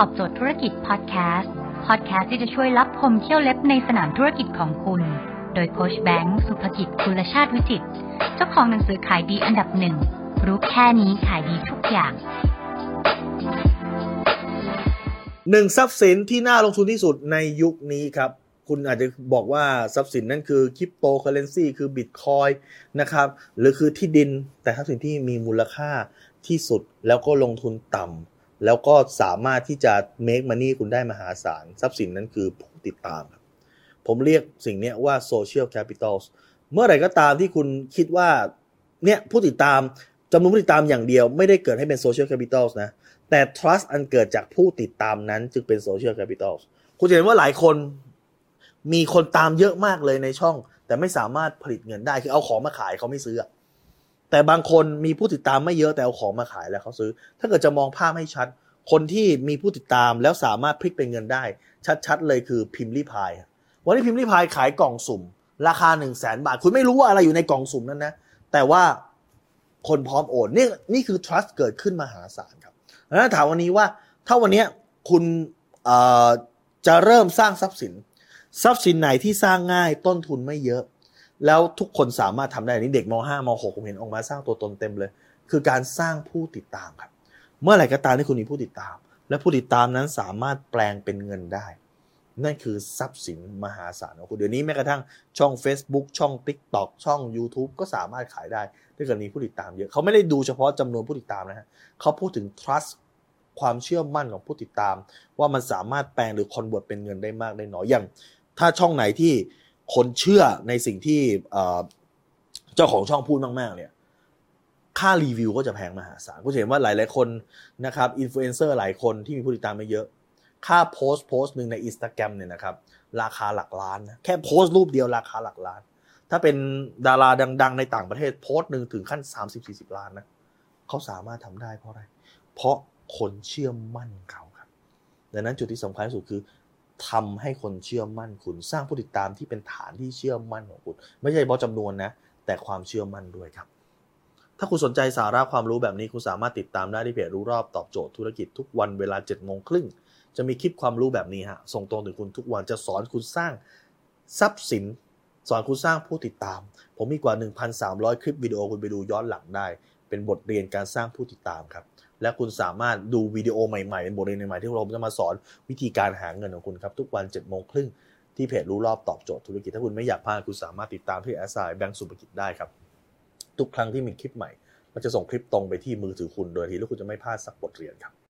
ตอบโจทย์ธุรกิจพอดแคสต์ พอดแคสต์ที่จะช่วยลับคมเขี้ยวเล็บในสนามธุรกิจของคุณ โดยโค้ชแบงค์สุภกิจคุลชาติวิจิต เจ้าของหนังสือขายดีอันดับหนึ่ง รู้แค่นี้ขายดีทุกอย่างหนึ่งทรัพย์สินที่น่าลงทุนที่สุดในยุคนี้ครับ คุณอาจจะบอกว่าทรัพย์สินนั่นคือคริปโตเคอร์เรนซีคือบิตคอยน์นะครับ หรือคือที่ดินแต่ทรัพย์สินที่มีมูลค่าที่สุดแล้วก็ลงทุนต่ำ แล้วก็สามารถที่จะ make money คุณได้มหาศาล ทรัพย์สินนั้นคือผู้ติดตามครับ ผมเรียกสิ่งนี้ว่า social capital เมื่อไหร่ก็ตามที่คุณคิดว่าเนี่ยผู้ติดตามจำนวนผู้ติดตามอย่างเดียวไม่ได้เกิดให้เป็น social capital นะ แต่ trust อันเกิดจากผู้ติดตามนั้นจึงเป็น social capital คุณจะเห็นว่าหลายคนมีคนตามเยอะมากเลยในช่อง แต่ไม่สามารถผลิตเงินได้คือเอาของมาขายเขาไม่ซื้อ แต่บางคนมีผู้ติดตามไม่เยอะแต่เอาของมาขายแล้วเขาซื้อ ถ้าเกิดจะมองภาพให้ชัด คนที่มีผู้ติดตามแล้วสามารถพลิกเป็นเงินได้ ชัดๆเลยคือพิมพ์รีพายวันนี้พิมพ์รีพายขายกล่องสุ่ม ราคา1นึ่งแสนบาท คุณไม่รู้ว่าอะไรอยู่ในกล่องสุ่มนั้นนะ แต่ว่าคนพร้อมโอนนี่นี่คือ trust เกิดขึ้นมหาศาลครับดังนั้นถามวันนี้ว่าถ้าวันนี้คุณจะเริ่มสร้างทรัพย์สิน ทรัพย์สินไหนที่สร้างง่ายต้นทุนไม่เยอะ แล้วทุกคนสามารถทำได้นี่เด็กม .5 ม .6 ผมเห็นออกมาสร้างตัวตนเต็มเลย คือการสร้างผู้ติดตามครับ เมื่อไหร่ก็ตามที่คุณมีผู้ติดตาม และผู้ติดตามนั้นสามารถแปลงเป็นเงินได้ นั่นคือทรัพย์สินมหาศาลของคุณเดี๋ยวนี้แม้กระทั่งช่อง Facebook ช่อง TikTok ช่อง YouTube ก็สามารถขายได้ถ้าเกิดมีผู้ติดตามเยอะเขาไม่ได้ดูเฉพาะจำนวนผู้ติดตามนะฮะเขาพูดถึง trust ความเชื่อมั่นของผู้ติดตาม ว่ามันสามารถแปลงหรือ convert เป็นเงินได้มากได้น้อยอย่าง ถ้าช่องไหนที่ คนเชื่อในสิ่งที่เจ้าของช่องพูดมาก ๆ เนี่ย ค่ารีวิวก็จะแพงมหาศาลคุณจะเห็นว่าหลาย ๆ คนนะครับอินฟลูเอนเซอร์หลายคนที่มีผู้ติดตามไม่เยอะ ค่าโพสต์โพสต์หนึ่งในอินสตาแกรมเนี่ยนะครับ ราคาหลักล้านนะแค่โพสต์รูปเดียวราคาหลักล้าน ถ้าเป็นดาราดัง ๆ ในต่างประเทศโพสต์หนึ่งถึงขั้น 30-40 ล้านนะเขาสามารถทำได้เพราะอะไร เพราะคนเชื่อมั่นเขาครับ ดังนั้นจุดที่สำคัญที่สุดคือ ทำให้คนเชื่อมั่นคุณ สร้างผู้ติดตามที่เป็นฐานที่เชื่อมั่นของคุณ ไม่ใช่เฉพาะจำนวนนะ แต่ความเชื่อมั่นด้วยครับ ถ้าคุณสนใจสาระความรู้แบบนี้คุณสามารถติดตามได้ที่เพจรู้รอบตอบโจทย์ธุรกิจทุกวันเวลา7จ็ดโมงครึ่งจะมีคลิปความรู้แบบนี้ฮะส่งตรงถึงคุณทุกวันจะสอนคุณสร้างทรัพย์สิน สอนคุณสร้างผู้ติดตาม ผมมีกว่า 1,300 คลิปวิดีโอคุณไปดูย้อนหลังได้ เป็นบทเรียนการสร้างผู้ติดตามครับ และคุณสามารถดูวิดีโอใหม่ๆ เป็นบทเรียนใหม่ๆ ที่เราจะมาสอนวิธีการหาเงินของคุณครับ ทุกวัน7จ็ดโมงครึ่งที่เพจรู้รอบตอบโจทย์ธุรกิจ ถ้าคุณไม่อยากพลาดคุณสามารถติดตามที่แอสไซแบงก์สุภกิจได้ครับ ทุกครั้งที่มีคลิปใหม่มันจะส่งคลิปตรงไปที่มือถือคุณโดยที่แล้วคุณจะไม่พลาดสักบทเรียนครับ